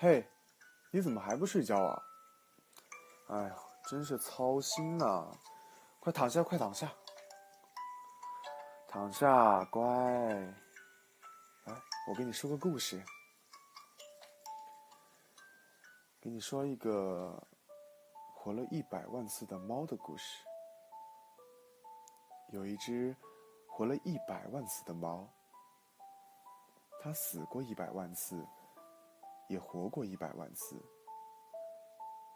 嘿，你怎么还不睡觉啊？哎呀，真是操心呐！快躺下，快躺下，躺下，乖。来，我给你说个故事，给你说一个活了一百万次的猫的故事。有一只活了一百万次的猫，它死过一百万次。也活过一百万次。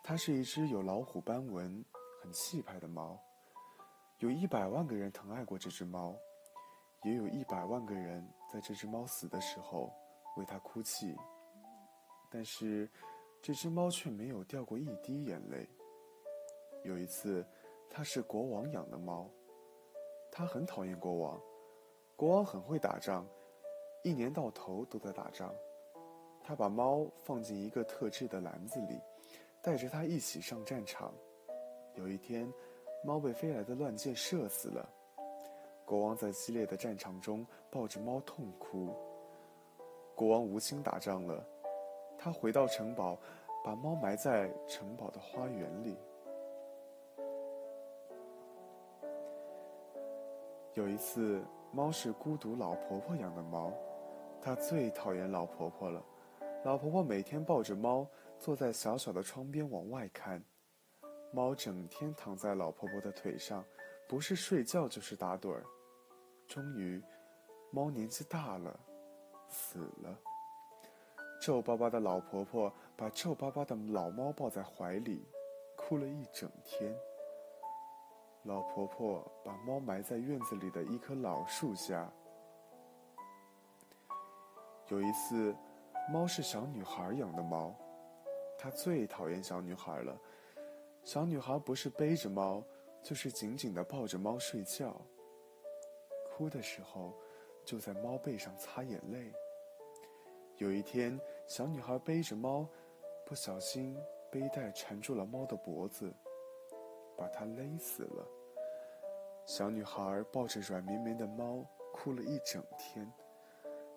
它是一只有老虎斑纹、很气派的猫。有一百万个人疼爱过这只猫，也有一百万个人在这只猫死的时候为它哭泣。但是，这只猫却没有掉过一滴眼泪。有一次，它是国王养的猫，它很讨厌国王。国王很会打仗，一年到头都在打仗。他把猫放进一个特制的篮子里，带着它一起上战场。有一天，猫被飞来的乱箭射死了。国王在激烈的战场中抱着猫痛哭。国王无心打仗了，他回到城堡，把猫埋在城堡的花园里。有一次，猫是孤独老婆婆养的猫，它最讨厌老婆婆了。老婆婆每天抱着猫，坐在小小的窗边往外看。猫整天躺在老婆婆的腿上，不是睡觉就是打盹儿。终于，猫年纪大了，死了。皱巴巴的老婆婆把皱巴巴的老猫抱在怀里，哭了一整天。老婆婆把猫埋在院子里的一棵老树下。有一次。猫是小女孩养的猫，它最讨厌小女孩了。小女孩不是背着猫，就是紧紧地抱着猫睡觉。哭的时候，就在猫背上擦眼泪。有一天，小女孩背着猫，不小心背带缠住了猫的脖子，把它勒死了。小女孩抱着软绵绵的猫，哭了一整天。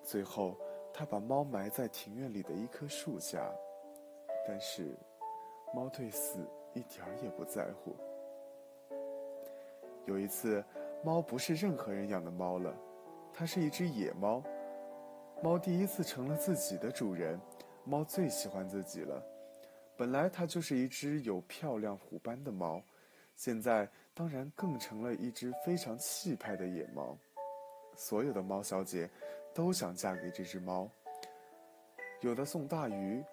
最后。他把猫埋在庭院里的一棵树下，但是，猫对死一点儿也不在乎。有一次，猫不是任何人养的猫了，它是一只野猫。猫第一次成了自己的主人，猫最喜欢自己了。本来它就是一只有漂亮虎斑的猫，现在当然更成了一只非常气派的野猫。所有的猫小姐。都想嫁给这只猫，有的送大鱼，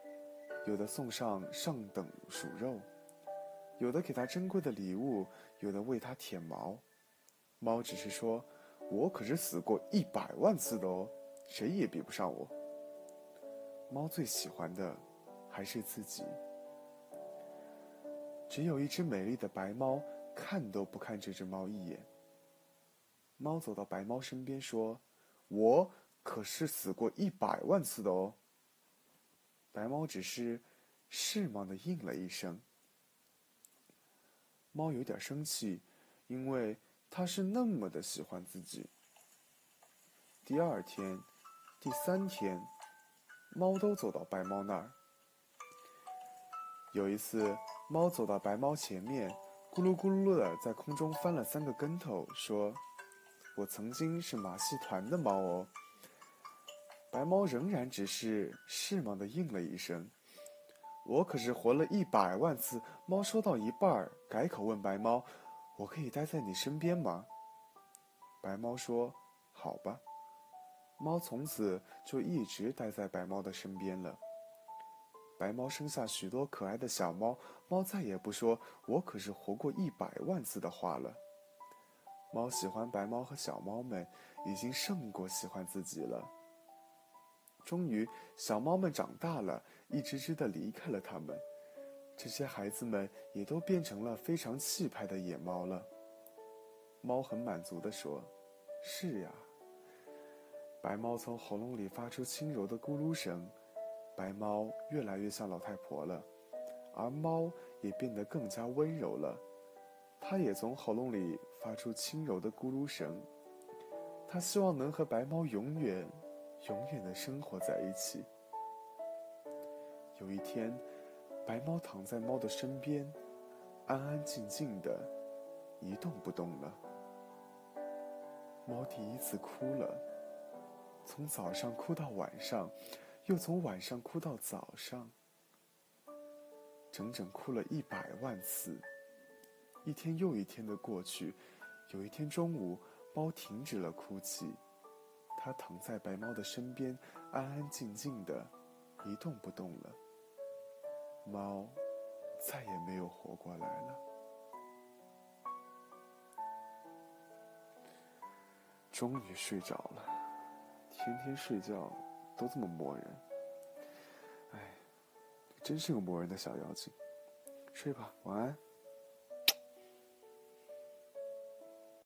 有的送上上等鼠肉，有的给它珍贵的礼物，有的为它舔毛。猫只是说：“我可是死过一百万次的哦，谁也比不上我。”猫最喜欢的还是自己。只有一只美丽的白猫，看都不看这只猫一眼。猫走到白猫身边说：“我。”可是死过一百万次的哦。白猫只是“是吗”的应了一声。猫有点生气，因为它是那么的喜欢自己。第二天、第三天，猫都走到白猫那儿。有一次，猫走到白猫前面，咕噜咕噜的在空中翻了三个跟头，说：“我曾经是马戏团的猫哦。”白猫仍然只是“是吗”的应了一声。我可是活了一百万次。猫说到一半儿，改口问白猫：“我可以待在你身边吗？”白猫说：“好吧。”猫从此就一直待在白猫的身边了。白猫生下许多可爱的小猫，猫再也不说“我可是活过一百万次”的话了。猫喜欢白猫和小猫们，已经胜过喜欢自己了。终于，小猫们长大了，一只只的离开了它们。这些孩子们也都变成了非常气派的野猫了。猫很满足地说：“是呀。”白猫从喉咙里发出轻柔的咕噜声，白猫越来越像老太婆了，而猫也变得更加温柔了。它也从喉咙里发出轻柔的咕噜声，它希望能和白猫永远。永远的生活在一起。有一天，白猫躺在猫的身边，安安静静的，一动不动了。猫第一次哭了，从早上哭到晚上，又从晚上哭到早上，整整哭了一百万次。一天又一天的过去，有一天中午，猫停止了哭泣，它躺在白猫的身边，安安静静的，一动不动了。猫再也没有活过来了。终于睡着了，天天睡觉都这么磨人。哎，真是个磨人的小妖精。睡吧，晚安。